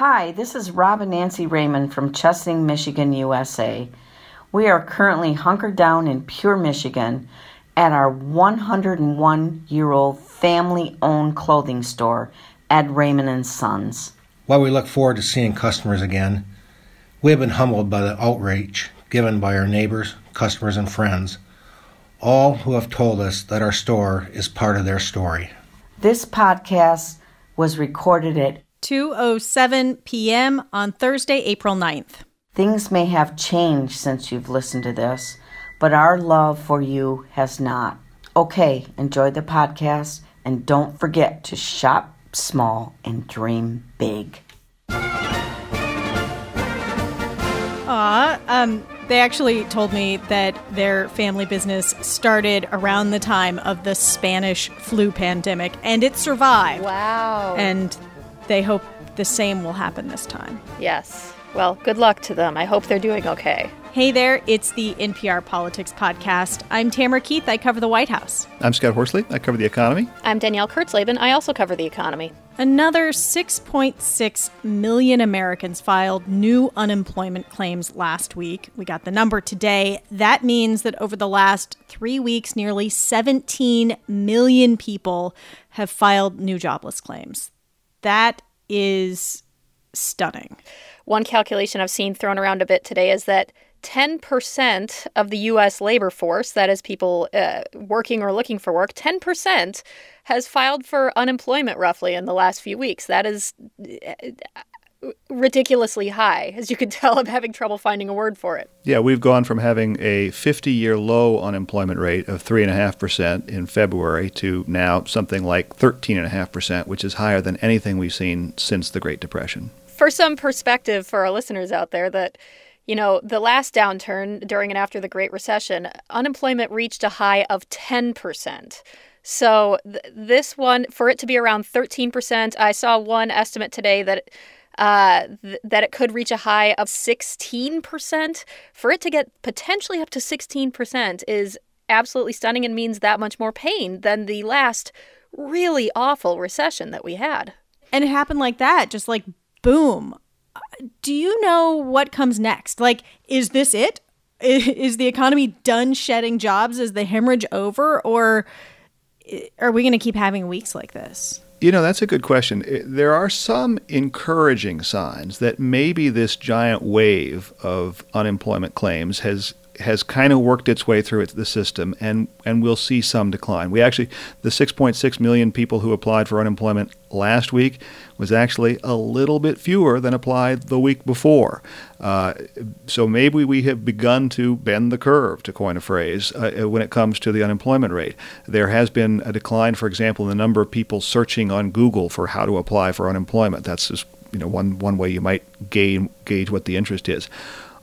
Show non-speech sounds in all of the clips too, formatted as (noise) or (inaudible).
Hi, this is Rob and Nancy Raymond from Chesaning, Michigan, USA. We are currently hunkered down in Pure, Michigan at our 101 year old family owned clothing store, Ed Raymond and Sons. While we look forward to seeing customers again, we have been humbled by the outreach given by our neighbors, customers, and friends, all who have told us that our store is part of their story. This podcast was recorded at 2:07 p.m. on Thursday, April 9th. Things may have changed since you've listened to this, but our love for you has not. Okay, enjoy the podcast and don't forget to shop small and dream big. Aw, um, they actually told me that their family business started around the time of the Spanish flu pandemic and it survived. Wow. And they hope the same will happen this time. Yes. Well, good luck to them. I hope they're doing okay. Hey there, it's the NPR Politics Podcast. I'm Tamara Keith. I cover the White House. I'm Scott Horsley. I cover the economy. I'm Danielle Kurtzleben. I also cover the economy. Another 6.6 million Americans filed new unemployment claims last week. We got the number today. That means that over the last three weeks, nearly 17 million people have filed new jobless claims. That is stunning. One calculation I've seen thrown around a bit today is that 10% of the U.S. labor force, that is people uh, working or looking for work, 10% has filed for unemployment roughly in the last few weeks. That is ridiculously high. As you can (laughs) tell, I'm having trouble finding a word for it. Yeah, we've gone from having a 50 year low unemployment rate of 3.5% in February to now something like 13.5%, which is higher than anything we've seen since the Great Depression. For some perspective for our listeners out there, that you know, the last downturn during and after the Great Recession, unemployment reached a high of 10%. So th- this one, for it to be around 13%, I saw one estimate today that uh, th- that it could reach a high of 16%. For it to get potentially up to 16% is absolutely stunning and means that much more pain than the last really awful recession that we had. And it happened like that, just like boom, do you know what comes next? Like, is this it? Is the economy done shedding jobs? Is the hemorrhage over? Or are we going to keep having weeks like this? You know, that's a good question. There are some encouraging signs that maybe this giant wave of unemployment claims has has kind of worked its way through the system, and, and we'll see some decline. We actually, the 6.6 million people who applied for unemployment last week was actually a little bit fewer than applied the week before. Uh, so maybe we have begun to bend the curve, to coin a phrase, uh, when it comes to the unemployment rate. There has been a decline, for example, in the number of people searching on Google for how to apply for unemployment. That's just you know one one way you might gauge what the interest is.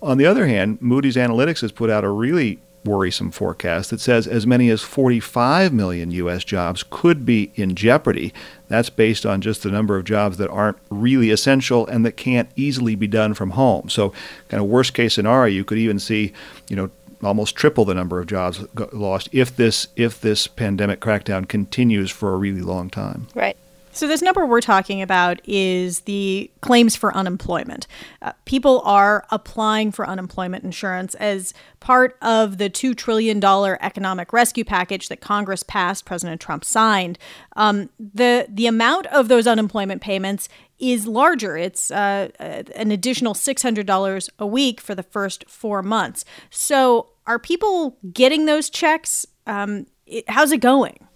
On the other hand, Moody's Analytics has put out a really worrisome forecast that says as many as 45 million U.S. jobs could be in jeopardy. That's based on just the number of jobs that aren't really essential and that can't easily be done from home. So, kind of worst case scenario, you could even see, you know, almost triple the number of jobs lost if this if this pandemic crackdown continues for a really long time. Right. So, this number we're talking about is the claims for unemployment. Uh, people are applying for unemployment insurance as part of the $2 trillion economic rescue package that Congress passed, President Trump signed. Um, the, the amount of those unemployment payments is larger. It's uh, an additional $600 a week for the first four months. So, are people getting those checks? Um, it, how's it going?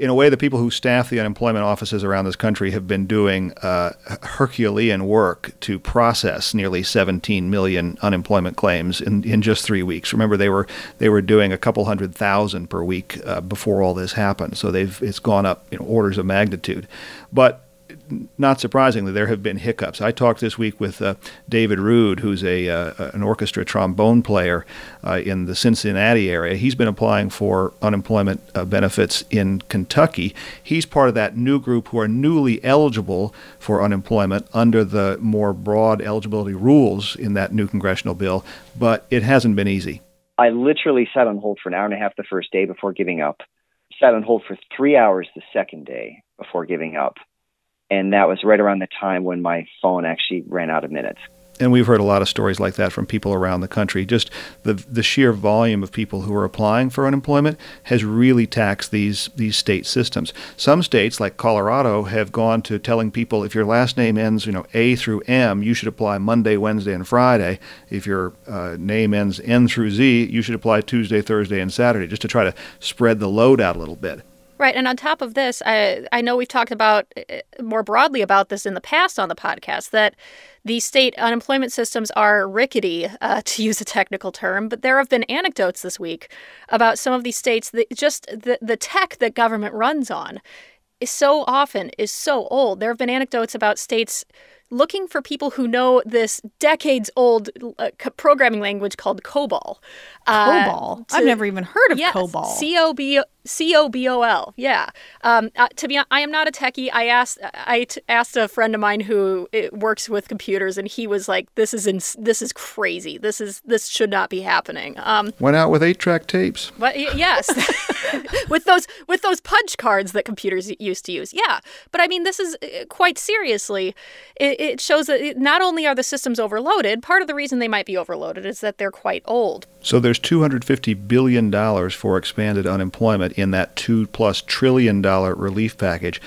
In a way, the people who staff the unemployment offices around this country have been doing uh, Herculean work to process nearly 17 million unemployment claims in, in just three weeks. Remember, they were they were doing a couple hundred thousand per week uh, before all this happened, so they've it's gone up you know, orders of magnitude. But not surprisingly, there have been hiccups. I talked this week with uh, David Rood, who's a uh, an orchestra trombone player uh, in the Cincinnati area. He's been applying for unemployment uh, benefits in Kentucky. He's part of that new group who are newly eligible for unemployment under the more broad eligibility rules in that new congressional bill, but it hasn't been easy. I literally sat on hold for an hour and a half the first day before giving up. Sat on hold for three hours the second day before giving up And that was right around the time when my phone actually ran out of minutes and we've heard a lot of stories like that from people around the country. Just the the sheer volume of people who are applying for unemployment has really taxed these these state systems. Some states, like Colorado, have gone to telling people if your last name ends, you know, A through M, you should apply Monday, Wednesday, and Friday. If your uh, name ends N through Z, you should apply Tuesday, Thursday, and Saturday, just to try to spread the load out a little bit. Right. And on top of this, I, I know we've talked about uh, more broadly about this in the past on the podcast that the state unemployment systems are rickety, uh, (laughs) to use a technical term, but there have been anecdotes this week about some of these states that just the, the tech that government runs on is so often is so old. There have been anecdotes about states looking for people who know this decades old uh, programming language called COBOL. Uh, COBOL? I've never even heard of yes, COBOL. C O B C O B O L. Yeah. Um, uh, to be, honest, I am not a techie. I asked, I t- asked a friend of mine who uh, works with computers, and he was like, "This is ins- this is crazy. This is this should not be happening." Um, Went out with eight-track tapes. But yes, (laughs) with those with those punch cards that computers used to use. Yeah. But I mean, this is uh, quite seriously. It, it shows that not only are the systems overloaded, part of the reason they might be overloaded is that they're quite old. So there's 250 billion dollars for expanded unemployment in that two plus trillion dollar relief package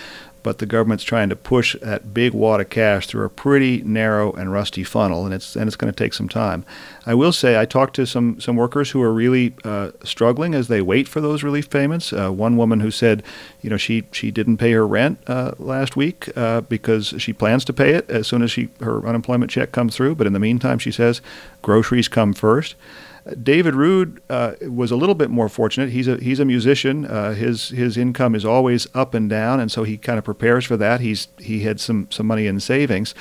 but the government's trying to push that big wad of cash through a pretty narrow and rusty funnel, and it's and it's going to take some time. I will say I talked to some some workers who are really uh, struggling as they wait for those relief payments. Uh, one woman who said, you know, she she didn't pay her rent uh, last week uh, because she plans to pay it as soon as she her unemployment check comes through, but in the meantime, she says groceries come first. David Rood uh, was a little bit more fortunate. He's a he's a musician. Uh, his his income is always up and down, and so he kind of prepares for that. He's he had some some money in savings,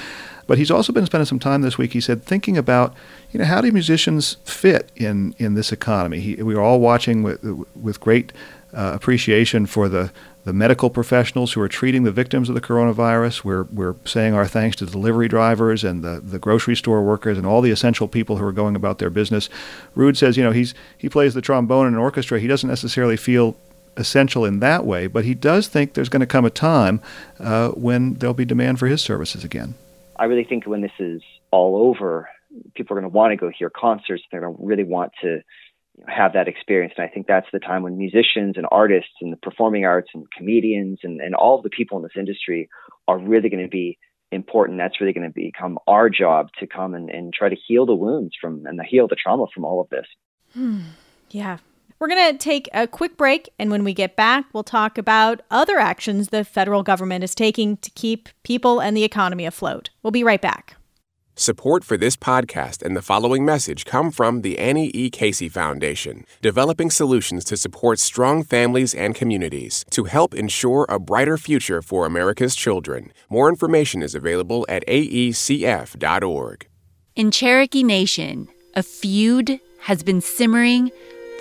but he's also been spending some time this week. He said thinking about you know how do musicians fit in in this economy. He, we are all watching with with great uh, appreciation for the the medical professionals who are treating the victims of the coronavirus. We're, we're saying our thanks to delivery drivers and the, the grocery store workers and all the essential people who are going about their business. Rood says, you know, he's, he plays the trombone in an orchestra. He doesn't necessarily feel essential in that way, but he does think there's going to come a time uh, when there'll be demand for his services again. I really think when this is all over, people are going to want to go hear concerts. They're going to really want to have that experience. And I think that's the time when musicians and artists and the performing arts and comedians and, and all the people in this industry are really going to be important. That's really going to become our job to come and, and try to heal the wounds from and heal the trauma from all of this. Hmm. Yeah. We're going to take a quick break. And when we get back, we'll talk about other actions the federal government is taking to keep people and the economy afloat. We'll be right back. Support for this podcast and the following message come from the Annie E. Casey Foundation, developing solutions to support strong families and communities to help ensure a brighter future for America's children. More information is available at aecf.org. In Cherokee Nation, a feud has been simmering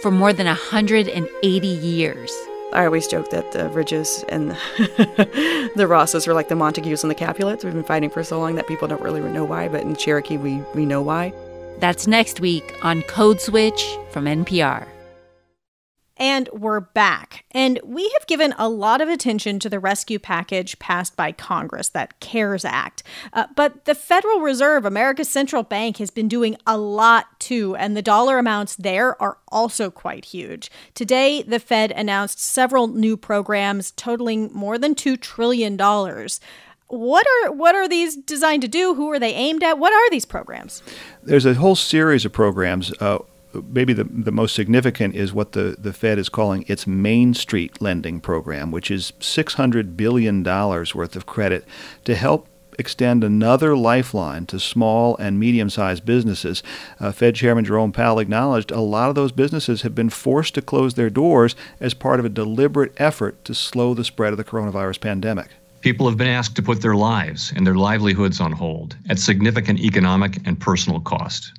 for more than 180 years. I always joke that the Ridges and (laughs) the Rosses are like the Montagues and the Capulets. We've been fighting for so long that people don't really know why, but in Cherokee, we, we know why. That's next week on Code Switch from NPR. And we're back. And we have given a lot of attention to the rescue package passed by Congress, that CARES Act. Uh, but the Federal Reserve, America's central bank, has been doing a lot too, and the dollar amounts there are also quite huge. Today, the Fed announced several new programs totaling more than $2 trillion. What are what are these designed to do? Who are they aimed at? What are these programs? There's a whole series of programs. Uh, maybe the, the most significant is what the, the Fed is calling its Main Street lending program, which is $600 billion worth of credit to help extend another lifeline to small and medium sized businesses. Uh, Fed Chairman Jerome Powell acknowledged a lot of those businesses have been forced to close their doors as part of a deliberate effort to slow the spread of the coronavirus pandemic. People have been asked to put their lives and their livelihoods on hold at significant economic and personal cost.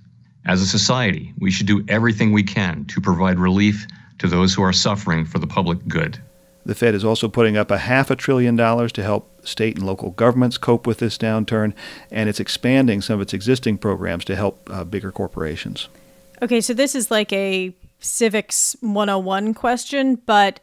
As a society, we should do everything we can to provide relief to those who are suffering for the public good. The Fed is also putting up a half a trillion dollars to help state and local governments cope with this downturn, and it's expanding some of its existing programs to help uh, bigger corporations. Okay, so this is like a civics 101 question, but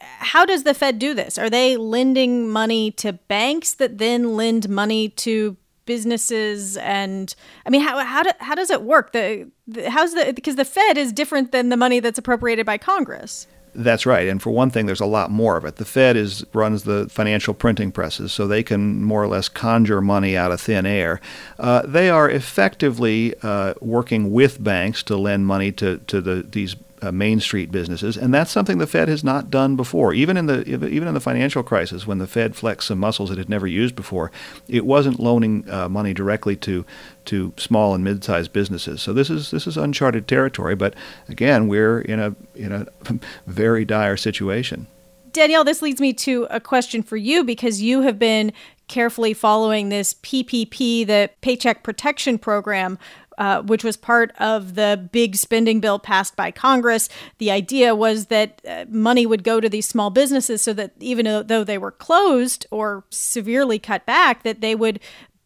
how does the Fed do this? Are they lending money to banks that then lend money to businesses and I mean how how do, how does it work? The, the how's the because the Fed is different than the money that's appropriated by Congress. That's right. And for one thing, there's a lot more of it. The Fed is runs the financial printing presses, so they can more or less conjure money out of thin air. Uh, they are effectively uh, working with banks to lend money to, to the, these uh, Main Street businesses, and that's something the Fed has not done before. Even in the even in the financial crisis, when the Fed flexed some muscles it had never used before, it wasn't loaning uh, money directly to to small and mid-sized businesses. So this is this is uncharted territory. But again, we're in a in a (laughs) very dire situation. Danielle, this leads me to a question for you because you have been carefully following this PPP, the Paycheck Protection Program, uh, which was part of the big spending bill passed by Congress. The idea was that uh, money would go to these small businesses so that even though they were closed or severely cut back, that they would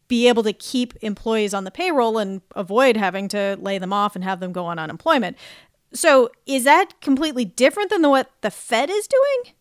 be able to keep employees on the payroll and avoid having to lay them off and have them go on unemployment. So, is that completely different than the, what the Fed is doing?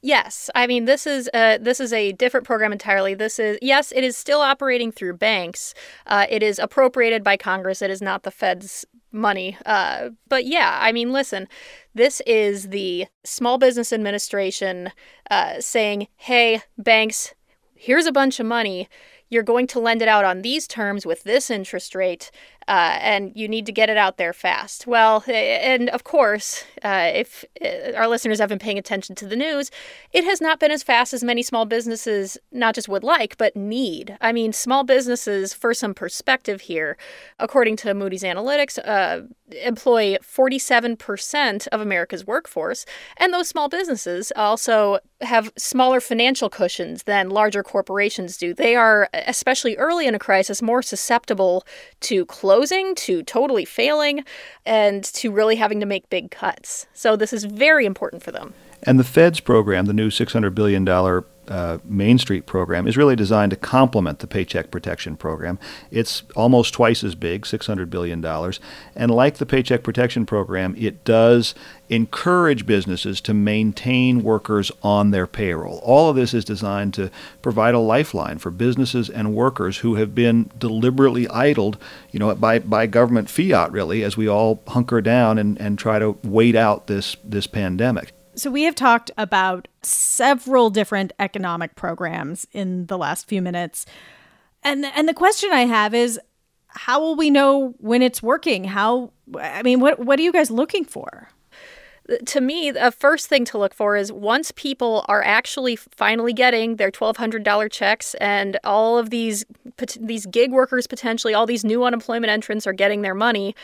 Yes, I mean this is a, this is a different program entirely. This is yes, it is still operating through banks. Uh, it is appropriated by Congress. It is not the Fed's money. Uh, but yeah, I mean, listen, this is the Small Business Administration uh, saying, "Hey, banks, here's a bunch of money." You're going to lend it out on these terms with this interest rate uh, and you need to get it out there fast. Well, and of course, uh, if uh, our listeners have been paying attention to the news, it has not been as fast as many small businesses not just would like, but need. I mean, small businesses, for some perspective here, according to Moody's Analytics, uh, employ 47% of America's workforce, and those small businesses also have smaller financial cushions than larger corporations do. They are, especially early in a crisis, more susceptible to close closing to totally failing and to really having to make big cuts. So this is very important for them. And the Fed's program, the new $600 billion uh, Main Street program is really designed to complement the Paycheck Protection Program. It's almost twice as big, $600 billion. And like the Paycheck Protection Program, it does encourage businesses to maintain workers on their payroll. All of this is designed to provide a lifeline for businesses and workers who have been deliberately idled, you know, by, by government fiat, really, as we all hunker down and, and try to wait out this, this pandemic. So, we have talked about several different economic programs in the last few minutes. And, and the question I have is how will we know when it's working? How, I mean, what, what are you guys looking for? to me, the first thing to look for is once people are actually finally getting their $1,200 checks and all of these these gig workers potentially, all these new unemployment entrants are getting their money,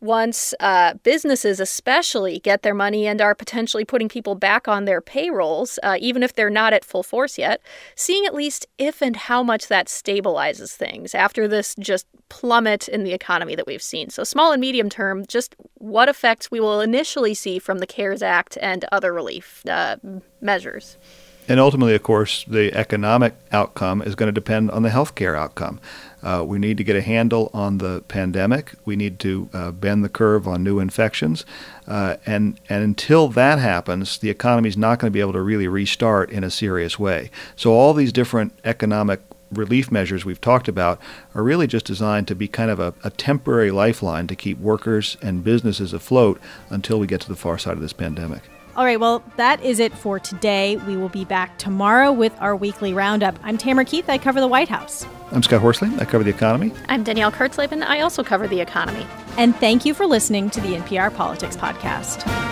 once uh, businesses especially get their money and are potentially putting people back on their payrolls, uh, even if they're not at full force yet, seeing at least if and how much that stabilizes things after this just plummet in the economy that we've seen. So, small and medium term, just what effects we will initially see from the CARES Act and other relief uh, measures. And ultimately, of course, the economic outcome is going to depend on the healthcare outcome. Uh, we need to get a handle on the pandemic. We need to uh, bend the curve on new infections. Uh, and, and until that happens, the economy is not going to be able to really restart in a serious way. So, all these different economic relief measures we've talked about are really just designed to be kind of a, a, temporary lifeline to keep workers and businesses afloat until we get to the far side of this pandemic. All right, well, that is it for today. We will be back tomorrow with our weekly roundup. I'm Tamara Keith. I cover the White House. I'm Scott Horsley. I cover the economy. I'm Danielle Kurtzleben. I also cover the economy. And thank you for listening to the NPR Politics Podcast.